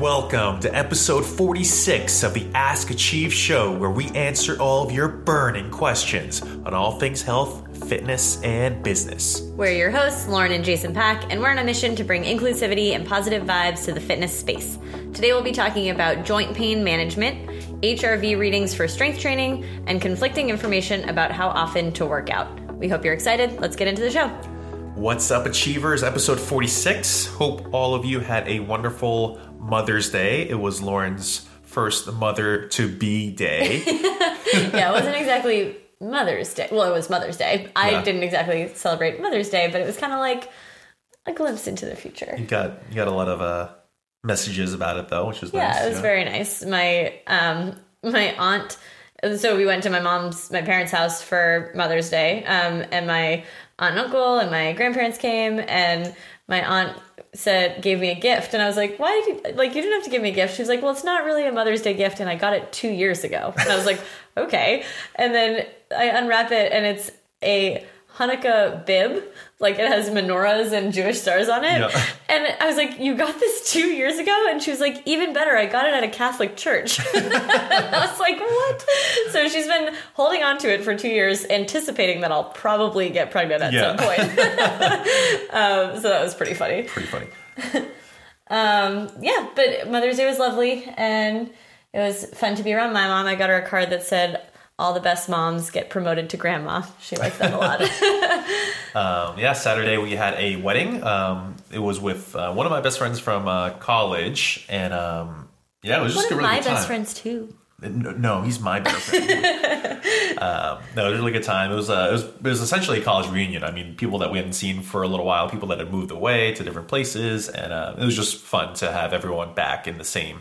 Welcome to episode 46 of the Ask Achieve show, where we answer all of your burning questions on all things health, fitness, and business. We're your hosts, Lauren and Jason Pack, and we're on a mission to bring inclusivity and positive vibes to the fitness space. Today we'll be talking about joint pain management, HRV readings for strength training, and conflicting information about how often to work out. We hope you're excited. Let's get into the show. What's up, Achievers? Episode 46. Hope all of you had a wonderful Mother's Day. It was Lauren's first mother to be day. yeah, it wasn't exactly Mother's Day. Well, it was Mother's Day. I Yeah. didn't exactly celebrate Mother's Day, but it was kind of like a glimpse into the future. You got you got a lot of uh, messages about it though, which was nice. Yeah, nice. it was very nice. My um my aunt so we went to my mom's my parents' house for Mother's Day. Um and my aunt and uncle and my grandparents came and my aunt said gave me a gift and I was like, "Why did you like you didn't have to give me a gift?" She was like, "Well, it's not really a Mother's Day gift and I got it 2 years ago." And I was like, "Okay." And then I unwrap it and it's a Hanukkah bib, like it has menorahs and Jewish stars on it. Yeah. And I was like, You got this two years ago? And she was like, Even better, I got it at a Catholic church. I was like, What? So she's been holding on to it for two years, anticipating that I'll probably get pregnant at Yeah. some point. um, so that was pretty funny. pretty funny. Um, yeah, but Mother's Day was lovely and it was fun to be around my mom. I got her a card that said, all the best moms get promoted to grandma. She liked that a lot. Um, yeah, Saturday we had a wedding. Um, it was with uh, one of my best friends from uh, college, and um, yeah, it was just One a of really my good time. best friends too. No, no, he's my best friend. um, no, it was a really good time. It was, uh, it was it was essentially a college reunion. I mean, people that we hadn't seen for a little while, people that had moved away to different places, and uh, it was just fun to have everyone back in the same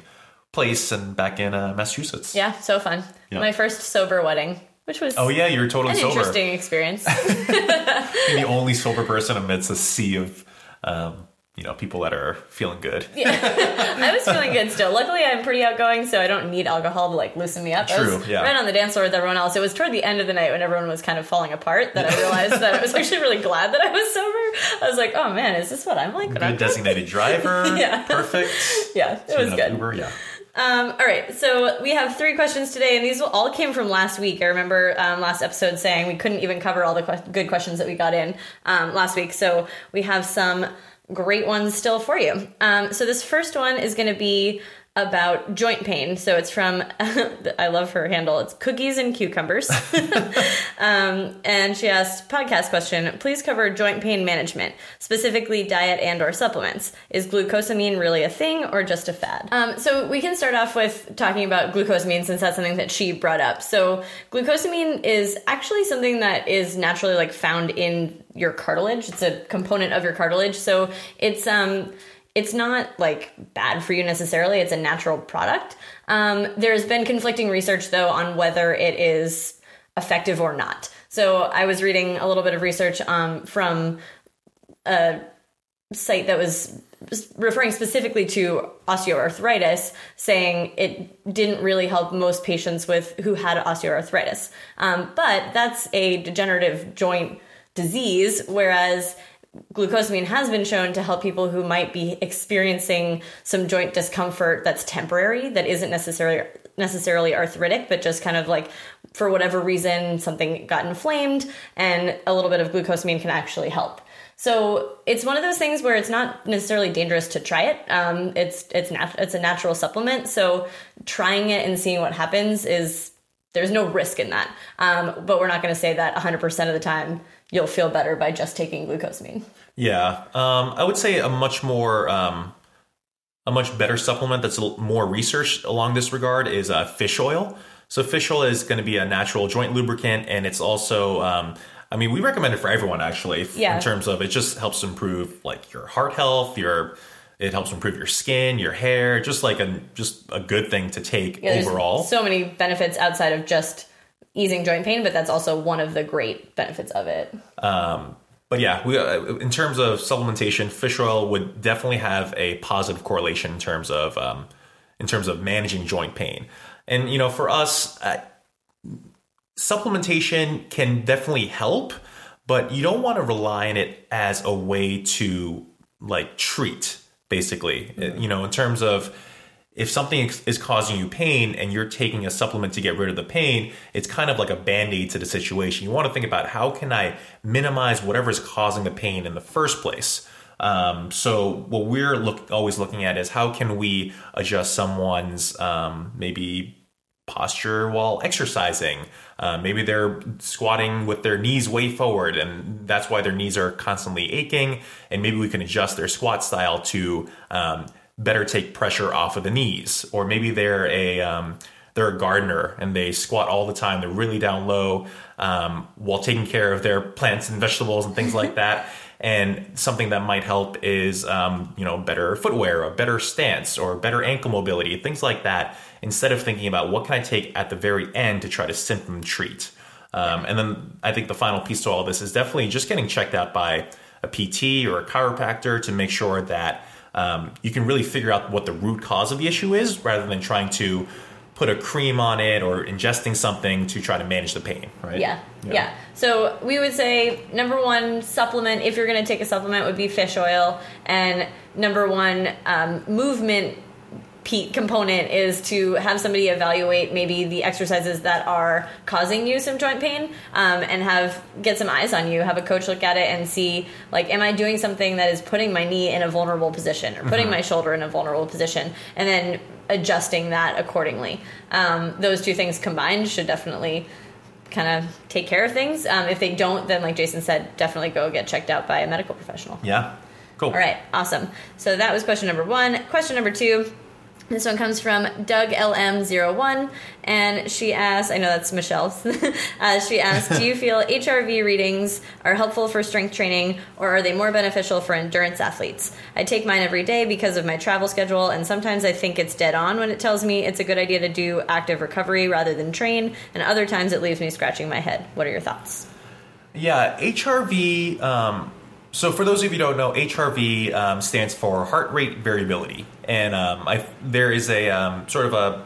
place and back in uh, Massachusetts. Yeah, so fun. Yeah. My first sober wedding, which was Oh yeah, you were totally an sober. interesting experience. the only sober person amidst a sea of, um, you know, people that are feeling good. Yeah, I was feeling good still. Luckily, I'm pretty outgoing, so I don't need alcohol to like loosen me up. True, yeah. right on the dance floor with everyone else. It was toward the end of the night when everyone was kind of falling apart that I realized that I was actually really glad that I was sober. I was like, oh man, is this what I'm like when I'm Good designated driver. Yeah. Perfect. Yeah, it was good. Uber, yeah. Um, all right, so we have three questions today, and these all came from last week. I remember um, last episode saying we couldn't even cover all the que- good questions that we got in um, last week, so we have some great ones still for you. Um, so this first one is going to be about joint pain. So it's from I love her handle. It's cookies and cucumbers. um, and she asked podcast question, please cover joint pain management, specifically diet and or supplements. Is glucosamine really a thing or just a fad? Um, so we can start off with talking about glucosamine since that's something that she brought up. So glucosamine is actually something that is naturally like found in your cartilage. It's a component of your cartilage. So it's um it's not like bad for you necessarily. It's a natural product. Um, there's been conflicting research though on whether it is effective or not. So I was reading a little bit of research um, from a site that was referring specifically to osteoarthritis, saying it didn't really help most patients with who had osteoarthritis. Um, but that's a degenerative joint disease, whereas glucosamine has been shown to help people who might be experiencing some joint discomfort that's temporary that isn't necessarily necessarily arthritic but just kind of like for whatever reason something got inflamed and a little bit of glucosamine can actually help so it's one of those things where it's not necessarily dangerous to try it. Um, it's it's nat- it's a natural supplement, so trying it and seeing what happens is there's no risk in that. Um, but we're not going to say that 100% of the time you'll feel better by just taking glucosamine. Yeah, um, I would say a much more, um, a much better supplement that's a more researched along this regard is uh, fish oil. So fish oil is going to be a natural joint lubricant, and it's also, um, I mean, we recommend it for everyone actually. Yeah. In terms of it just helps improve like your heart health, your it helps improve your skin, your hair, just like a just a good thing to take Yeah, overall. so many benefits outside of just easing joint pain, but that's also one of the great benefits of it. But yeah, we, uh, in terms of supplementation, fish oil would definitely have a positive correlation in terms of um, in terms of managing joint pain. And you know, for us, uh, supplementation can definitely help, but you don't want to rely on it as a way to like treat. Basically, Uh, you know, in terms of if something is- causing you pain and you're taking a supplement to get rid of the pain, it's kind of like a band aid to the situation. You want to think about how can I minimize whatever is causing the pain in the first place. Um, so what we're look, always looking at is how can we adjust someone's um, maybe posture while exercising. Uh, maybe they're squatting with their knees way forward, and that's why their knees are constantly aching. And maybe we can adjust their squat style to um, better take pressure off of the knees. Or maybe they're a um, they're a gardener and they squat all the time. They're really down low um, while taking care of their plants and vegetables and things like that. And something that might help is, um, you know, better footwear, a better stance, or better ankle mobility, things like that. Instead of thinking about what can I take at the very end to try to symptom treat. Um, and then I think the final piece to all this is definitely just getting checked out by a PT or a chiropractor to make sure that um, you can really figure out what the root cause of the issue is, rather than trying to put a cream on it or ingesting something to try to manage the pain. Right? Yeah. yeah. So we would say number one supplement, if you're going to take a supplement, would be fish oil. And number one um, movement pe- component is to have somebody evaluate maybe the exercises that are causing you some joint pain um, and have get some eyes on you have a coach look at it and see like am i doing something that is putting my knee in a vulnerable position or putting my shoulder in a vulnerable position and then adjusting that accordingly um, those two things combined should definitely kind of take care of things um, if they don't then like jason said definitely go get checked out by a medical professional Yeah. Cool. all right, awesome. So that was question number one. Question number two. This one comes from Doug LM01, and she asks, I know that's Michelle. uh, she asks, Do you feel HRV readings are helpful for strength training, or are they more beneficial for endurance athletes? I take mine every day because of my travel schedule, and sometimes I think it's dead on when it tells me it's a good idea to do active recovery rather than train, and other times it leaves me scratching my head. What are your thoughts? Yeah, HRV. Um, so, for those of you who don't know, HRV um, stands for heart rate variability, and um, I, there is a um, sort of a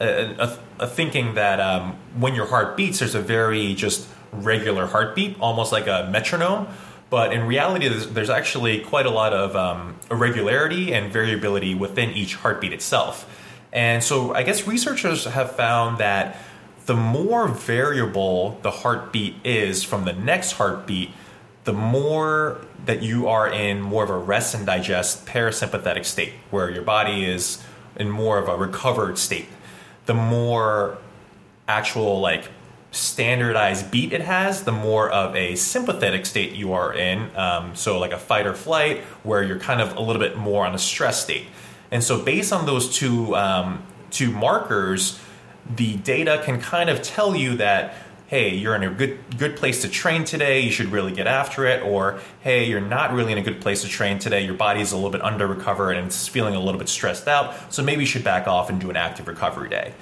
a, a, a thinking that um, when your heart beats, there's a very just regular heartbeat, almost like a metronome. But in reality, there's, there's actually quite a lot of um, irregularity and variability within each heartbeat itself. And so, I guess researchers have found that the more variable the heartbeat is from the next heartbeat, the more that you are in more of a rest and digest parasympathetic state, where your body is in more of a recovered state. The more actual, like, standardized beat it has, the more of a sympathetic state you are in. Um, so, like a fight or flight, where you're kind of a little bit more on a stress state. And so, based on those two um, two markers, the data can kind of tell you that hey you're in a good good place to train today you should really get after it or hey you're not really in a good place to train today your body's a little bit under recovered and it's feeling a little bit stressed out so maybe you should back off and do an active recovery day.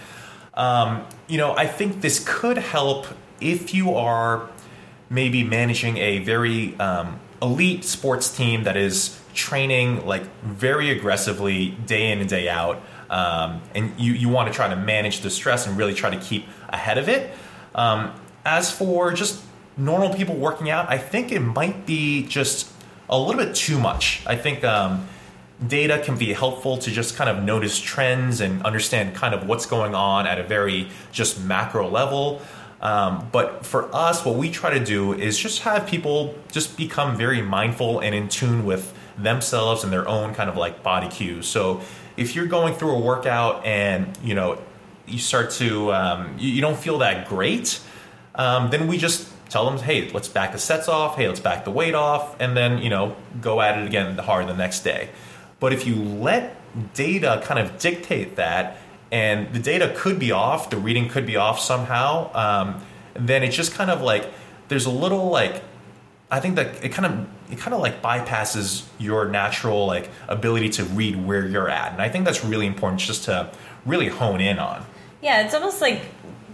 Um, you know i think this could help if you are maybe managing a very um, elite sports team that is training like very aggressively day in and day out um, and you, you want to try to manage the stress and really try to keep ahead of it. Um, as for just normal people working out i think it might be just a little bit too much i think um, data can be helpful to just kind of notice trends and understand kind of what's going on at a very just macro level um, but for us, what we try to do is just have people just become very mindful and in tune with themselves and their own kind of like body cues. So if you're going through a workout and you know you start to um, you, you don't feel that great, um, then we just tell them, hey, let's back the sets off. Hey, let's back the weight off, and then you know go at it again hard the next day. But if you let data kind of dictate that and the data could be off, the reading could be off somehow, um, then it's just kind of like there's a little like I think that it kind of it kind of like bypasses your natural like ability to read where you're at, and I think that's really important just to really hone in on. Yeah, it's almost like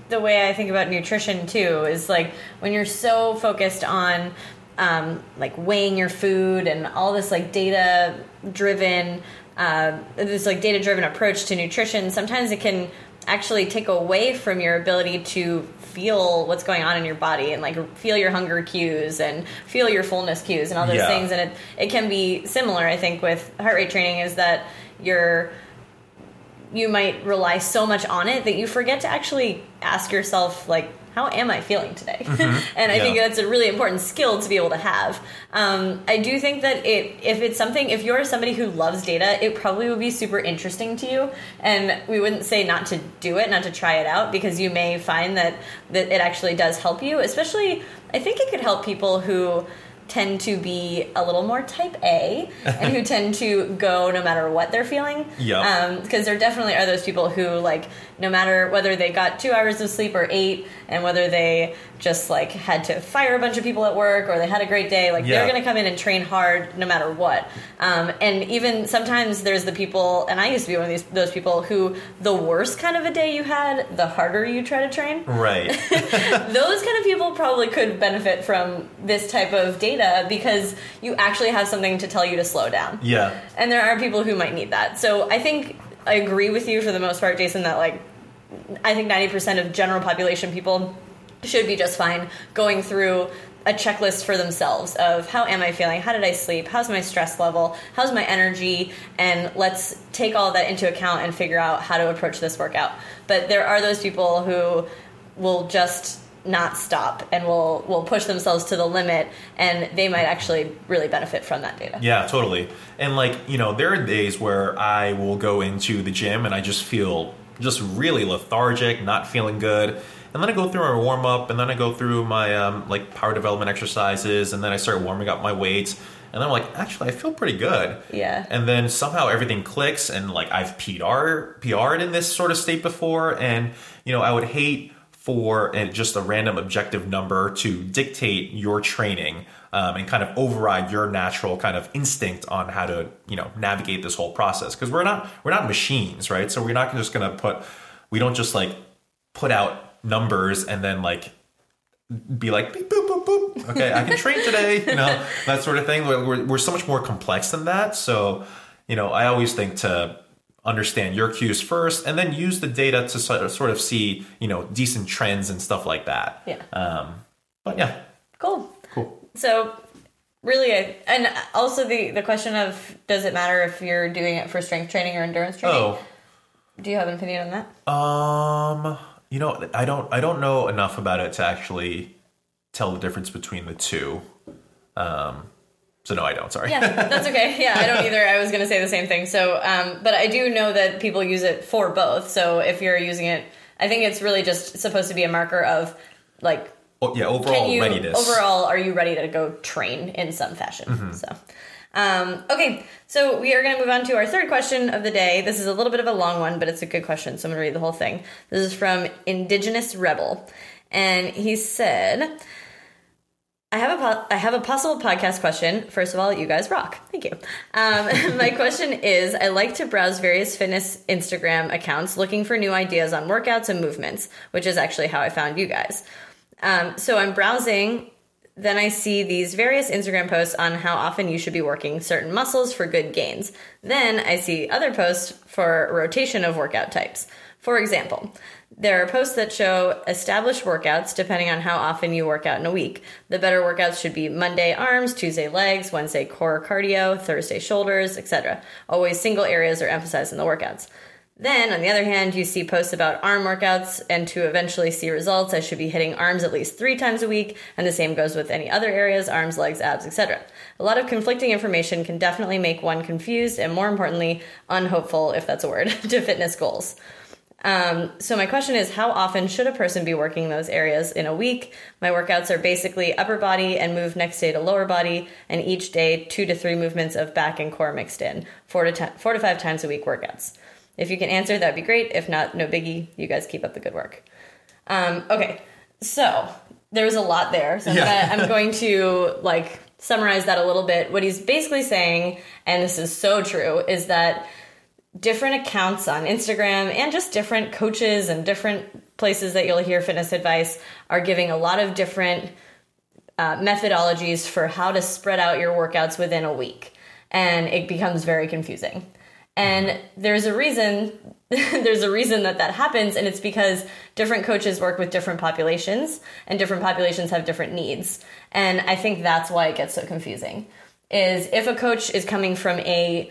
the way I think about nutrition too is like when you're so focused on um, like weighing your food and all this like data driven uh, this like data driven approach to nutrition sometimes it can actually take away from your ability to feel what's going on in your body and like feel your hunger cues and feel your fullness cues and all those Yeah. things and it, it can be similar i think with heart rate training is that you're you might rely so much on it that you forget to actually ask yourself like how am I feeling today? and I Yeah. think that's a really important skill to be able to have. Um, I do think that it, if it's something, if you're somebody who loves data, it probably would be super interesting to you. And we wouldn't say not to do it, not to try it out, because you may find that that it actually does help you. Especially, I think it could help people who tend to be a little more type A and who tend to go no matter what they're feeling. Yep. Because there definitely are those people who, like, no matter whether they got two hours of sleep or eight, and whether they just, like, had to fire a bunch of people at work or they had a great day, like, Yeah. they're going to come in and train hard no matter what. Um, and even sometimes there's the people, and I used to be one of these those people who the worse kind of a day you had, the harder you try to train Right. those kind of people probably could benefit from this type of data because you actually have something to tell you to slow down. yeah. And there are people who might need that. So I think I agree with you for the most part, Jason, that like I think 90% of general population people should be just fine going through a checklist for themselves of how am I feeling? How did I sleep? How's my stress level? How's my energy? And let's take all that into account and figure out how to approach this workout. But there are those people who will just not stop and will will push themselves to the limit and they might actually really benefit from that data. Yeah, totally. And like, you know, there are days where I will go into the gym and I just feel just really lethargic, not feeling good. And then I go through my warm up and then I go through my um, like power development exercises and then I start warming up my weights. And I'm like, actually, I feel pretty good. Yeah. And then somehow everything clicks and like I've PR, PR'd in this sort of state before. And, you know, I would hate for just a random objective number to dictate your training um, and kind of override your natural kind of instinct on how to you know navigate this whole process. Because we're not we're not machines right? So we're not just to put we don't just like put out numbers and then like be like beep, boop boop boop. Okay i can train today you know that sort of thing. We're, we're, we're so much more complex than that. So you know i always think to understand your cues first and then use the data to sort of, see you know decent trends and stuff like that Yeah. um but yeah Cool. cool So really I- and also the the question of does it matter if you're doing it for strength training or endurance training? oh Do you have an opinion on that? Um, you know, I don't, I don't know enough about it to actually tell the difference between the two. Um, so no, I don't. Sorry. Yeah, that's okay. Yeah, I don't either. I was going to say the same thing. So, um, but I do know that people use it for both. So if you're using it, I think it's really just supposed to be a marker of like, Oh, yeah. Overall you readiness. overall are you ready to go train in some fashion? Mm-hmm. So. Um, okay, so we are going to move on to our third question of the day. This is a little bit of a long one, but it's a good question, so I'm going to read the whole thing. This is from Indigenous Rebel, and he said, I have a I have a possible podcast question. First of all, you guys rock. Thank you. Um, my question is: I like to browse various fitness Instagram accounts, looking for new ideas on workouts and movements, which is actually how I found you guys. Um, so I'm browsing. Then I see these various Instagram posts on how often you should be working certain muscles for good gains. Then I see other posts for rotation of workout types. For example, there are posts that show established workouts depending on how often you work out in a week. The better workouts should be Monday arms, Tuesday legs, Wednesday core cardio, Thursday shoulders, etc. Always single areas are emphasized in the workouts. Then, on the other hand, you see posts about arm workouts, and to eventually see results, I should be hitting arms at least three times a week, and the same goes with any other areas arms, legs, abs, etc. A lot of conflicting information can definitely make one confused and, more importantly, unhopeful, if that's a word, to fitness goals. Um, so my question is, how often should a person be working those areas in a week? My workouts are basically upper body and move next day to lower body, and each day two to three movements of back and core mixed in, four to ten, four to five times a week workouts. If you can answer, that'd be great. If not, no biggie. You guys keep up the good work. Um, okay, so there's a lot there. So I'm, Yeah. gonna, I'm going to like summarize that a little bit. What he's basically saying, and this is so true, is that different accounts on Instagram and just different coaches and different places that you'll hear fitness advice are giving a lot of different uh, methodologies for how to spread out your workouts within a week. And it becomes very confusing. And there's a reason there's a reason that that happens and it's because different coaches work with different populations and different populations have different needs. And I think that's why it gets so confusing. Is if a coach is coming from a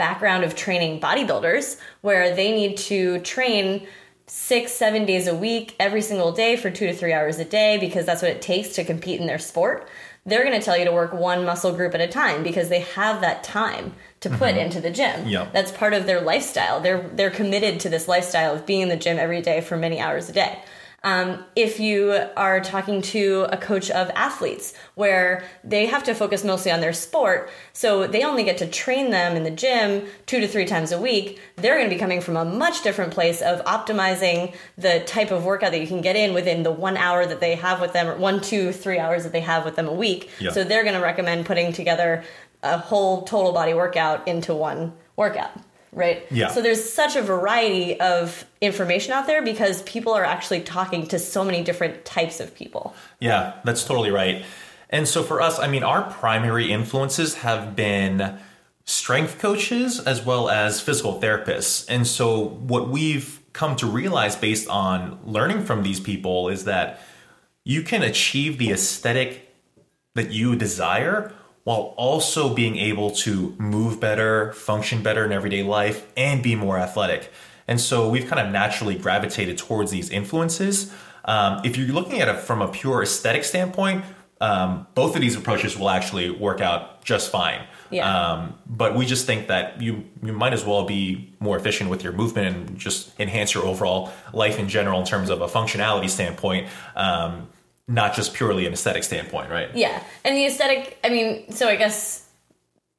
background of training bodybuilders where they need to train six, seven days a week, every single day for two to three hours a day because that's what it takes to compete in their sport. They're going to tell you to work one muscle group at a time because they have that time to put mm-hmm. into the gym. Yep. That's part of their lifestyle. They're they're committed to this lifestyle of being in the gym every day for many hours a day. Um, if you are talking to a coach of athletes where they have to focus mostly on their sport, so they only get to train them in the gym two to three times a week, they're going to be coming from a much different place of optimizing the type of workout that you can get in within the one hour that they have with them, or one, two, three hours that they have with them a week. Yeah. So they're going to recommend putting together a whole total body workout into one workout right? Yeah. So there's such a variety of information out there because people are actually talking to so many different types of people. Yeah, that's totally right. And so for us, I mean, our primary influences have been strength coaches as well as physical therapists. And so what we've come to realize based on learning from these people is that you can achieve the aesthetic that you desire while also being able to move better, function better in everyday life, and be more athletic. And so we've kind of naturally gravitated towards these influences. Um, if you're looking at it from a pure aesthetic standpoint, um, both of these approaches will actually work out just fine. Yeah. Um, but we just think that you you might as well be more efficient with your movement and just enhance your overall life in general in terms of a functionality standpoint. Um, not just purely an aesthetic standpoint, right? Yeah. And the aesthetic, I mean, so I guess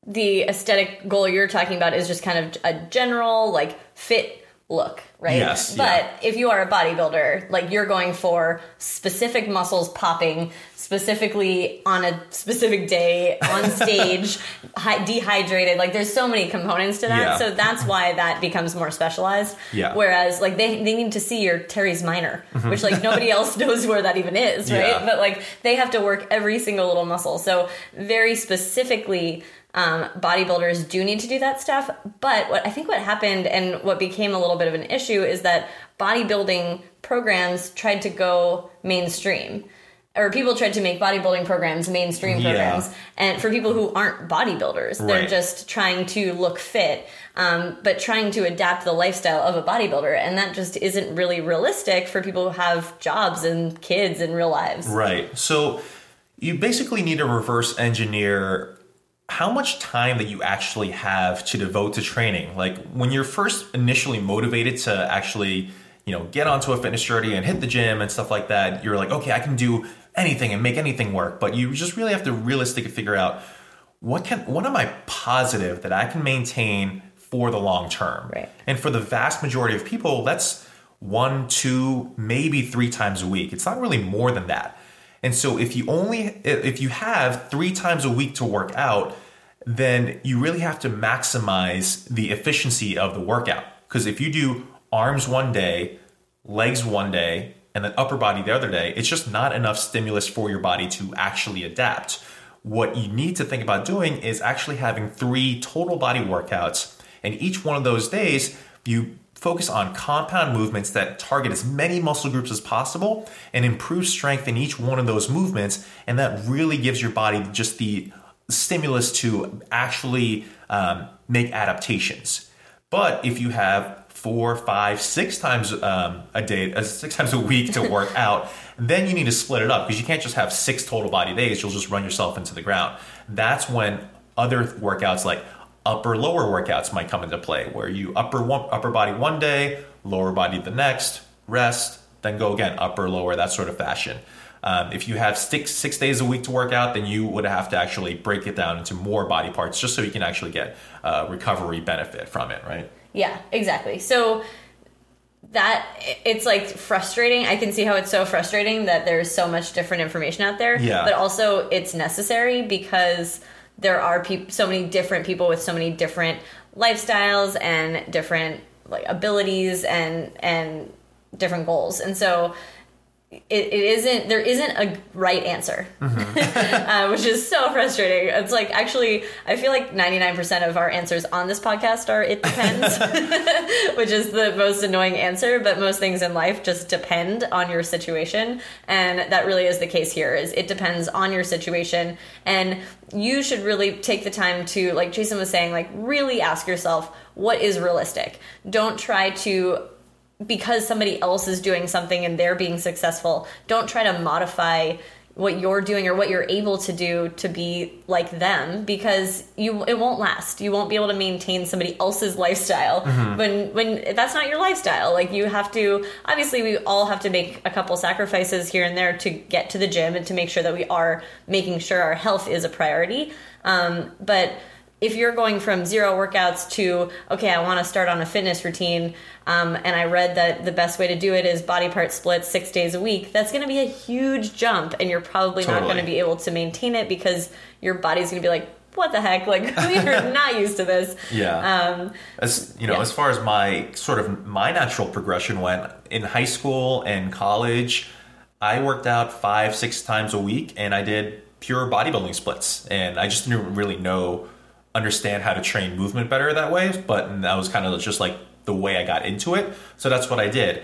the aesthetic goal you're talking about is just kind of a general, like, fit look, right? Yes, But yeah. if you are a bodybuilder, like, you're going for specific muscles popping, specifically on a specific day, on stage, hi- dehydrated. Like, there's so many components to that. Yeah. So that's why that becomes more specialized. Yeah. Whereas, like, they, they need to see your teres minor, mm-hmm. which, like, nobody else knows where that even is, right? Yeah. But like they have to work every single little muscle. So very specifically, um, bodybuilders do need to do that stuff. But what I think what happened and what became a little bit of an issue is that bodybuilding programs tried to go mainstream. Or people tried to make bodybuilding programs mainstream Yeah. programs, and for people who aren't bodybuilders, they're just trying to look fit, um, but trying to adapt the lifestyle of a bodybuilder, and that just isn't really realistic for people who have jobs and kids and real lives. Right. So you basically need to reverse engineer how much time that you actually have to devote to training. Like when you're first initially motivated to actually, you know, get onto a fitness journey and hit the gym and stuff like that, you're like, okay, I can do anything and make anything work. But you just really have to realistically figure out what can what am I positive that I can maintain for the long term. Right. And for the vast majority of people, that's one, two, maybe three times a week. It's not really more than that. And so if you only if you have three times a week to work out, then you really have to maximize the efficiency of the workout. Because if you do arms one day, legs one day, and then upper body the other day, it's just not enough stimulus for your body to actually adapt. What you need to think about doing is actually having three total body workouts, and each one of those days you focus on compound movements that target as many muscle groups as possible and improve strength in each one of those movements, and that really gives your body just the stimulus to actually um, make adaptations. But if you have four, five, six times um, a day, uh, six times a week to work out, then you need to split it up because you can't just have six total body days. You'll just run yourself into the ground. That's when other workouts like upper lower workouts might come into play, where you upper one, upper body one day, lower body the next, rest, then go again upper lower that sort of fashion. Um, if you have six six days a week to work out, then you would have to actually break it down into more body parts just so you can actually get uh, recovery benefit from it, right? Yeah, exactly. So that it's like frustrating. I can see how it's so frustrating that there's so much different information out there. Yeah. But also it's necessary because there are peop- so many different people with so many different lifestyles and different like abilities and and different goals. And so it, it isn't there isn't a right answer uh, which is so frustrating. It's like actually i feel like 99% of our answers on this podcast are it depends which is the most annoying answer but most things in life just depend on your situation. And that really is the case here is it depends on your situation. And you should really take the time to like jason was saying like really ask yourself what is realistic? Don't try to because somebody else is doing something and they're being successful, don't try to modify what you're doing or what you're able to do to be like them because you it won't last. You won't be able to maintain somebody else's lifestyle when when that's not your lifestyle. Like you have to obviously we all have to make a couple sacrifices here and there to get to the gym and to make sure that we are making sure our health is a priority. Um, but if you're going from zero workouts to okay i want to start on a fitness routine um, and i read that the best way to do it is body part splits six days a week that's going to be a huge jump and you're probably not going to be able to maintain it because your body's going to be like what the heck like we are not used to this Yeah. um, as you know, yeah. as far as my sort of my natural progression went in high school and college, I worked out five, six times a week, and I did pure bodybuilding splits, and I just didn't really know, understand how to train movement better that way. But that was kind of just like the way I got into it. So that's what I did.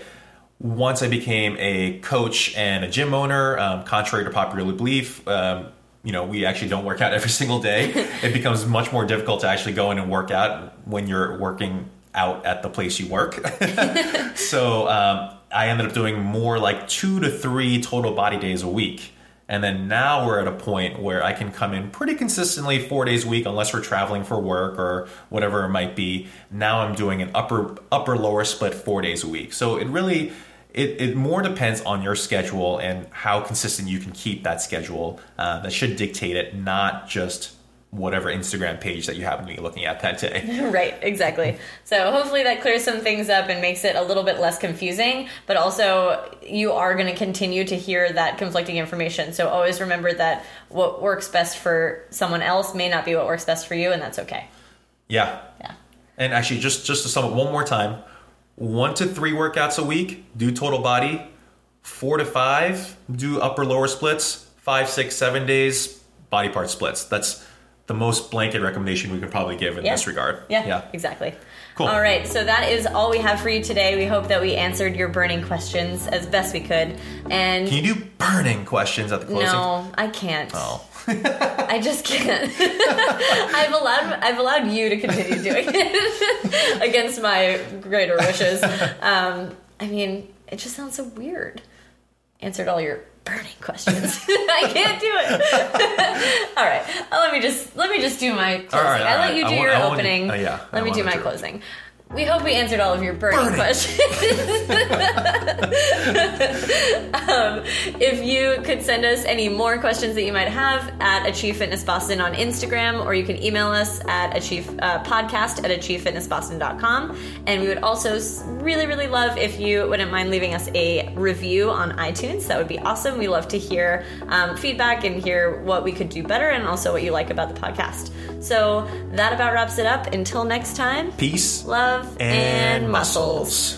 Once I became a coach and a gym owner, um, contrary to popular belief, um, you know, we actually don't work out every single day. it becomes much more difficult to actually go in and work out when you're working out at the place you work. so um, I ended up doing more like two to three total body days a week. And then now we're at a point where I can come in pretty consistently four days a week, unless we're traveling for work or whatever it might be. Now I'm doing an upper upper lower split four days a week. So it really it, it more depends on your schedule and how consistent you can keep that schedule. Uh, that should dictate it, not just whatever Instagram page that you happen to be looking at that day. right exactly so hopefully that clears some things up and makes it a little bit less confusing but also you are going to continue to hear that conflicting information so always remember that what works best for someone else may not be what works best for you and that's okay Yeah. yeah And actually, just just to sum it one more time, one to three workouts a week, do total body. Four to five, do upper lower splits. Five, six, seven days, body part splits. That's the most blanket recommendation we could probably give in Yeah. this regard. Yeah, Yeah. exactly. Cool. All right, so that is all we have for you today. We hope that we answered your burning questions as best we could. And Can you do burning questions at the closing? no, I can't. Oh. I just can't. I've allowed I've allowed you to continue doing it against my greater wishes. Um, I mean, it just sounds so weird. Answered all your burning questions. I can't do it. all right, let me just let me just do my closing. right, I let right. you I do your I want- opening. uh, yeah, I let me do my closing. it. We hope we answered all of your burning, Burning. questions. um, if you could send us any more questions that you might have at Achieve Fitness Boston on Instagram, or you can email us at achieve uh, podcast at achievefitnessboston.com. And we would also really, really love if you wouldn't mind leaving us a review on iTunes. That would be awesome. We love to hear um, feedback and hear what we could do better, and also what you like about the podcast. So that about wraps it up. Until next time, Peace love and, and muscles. muscles.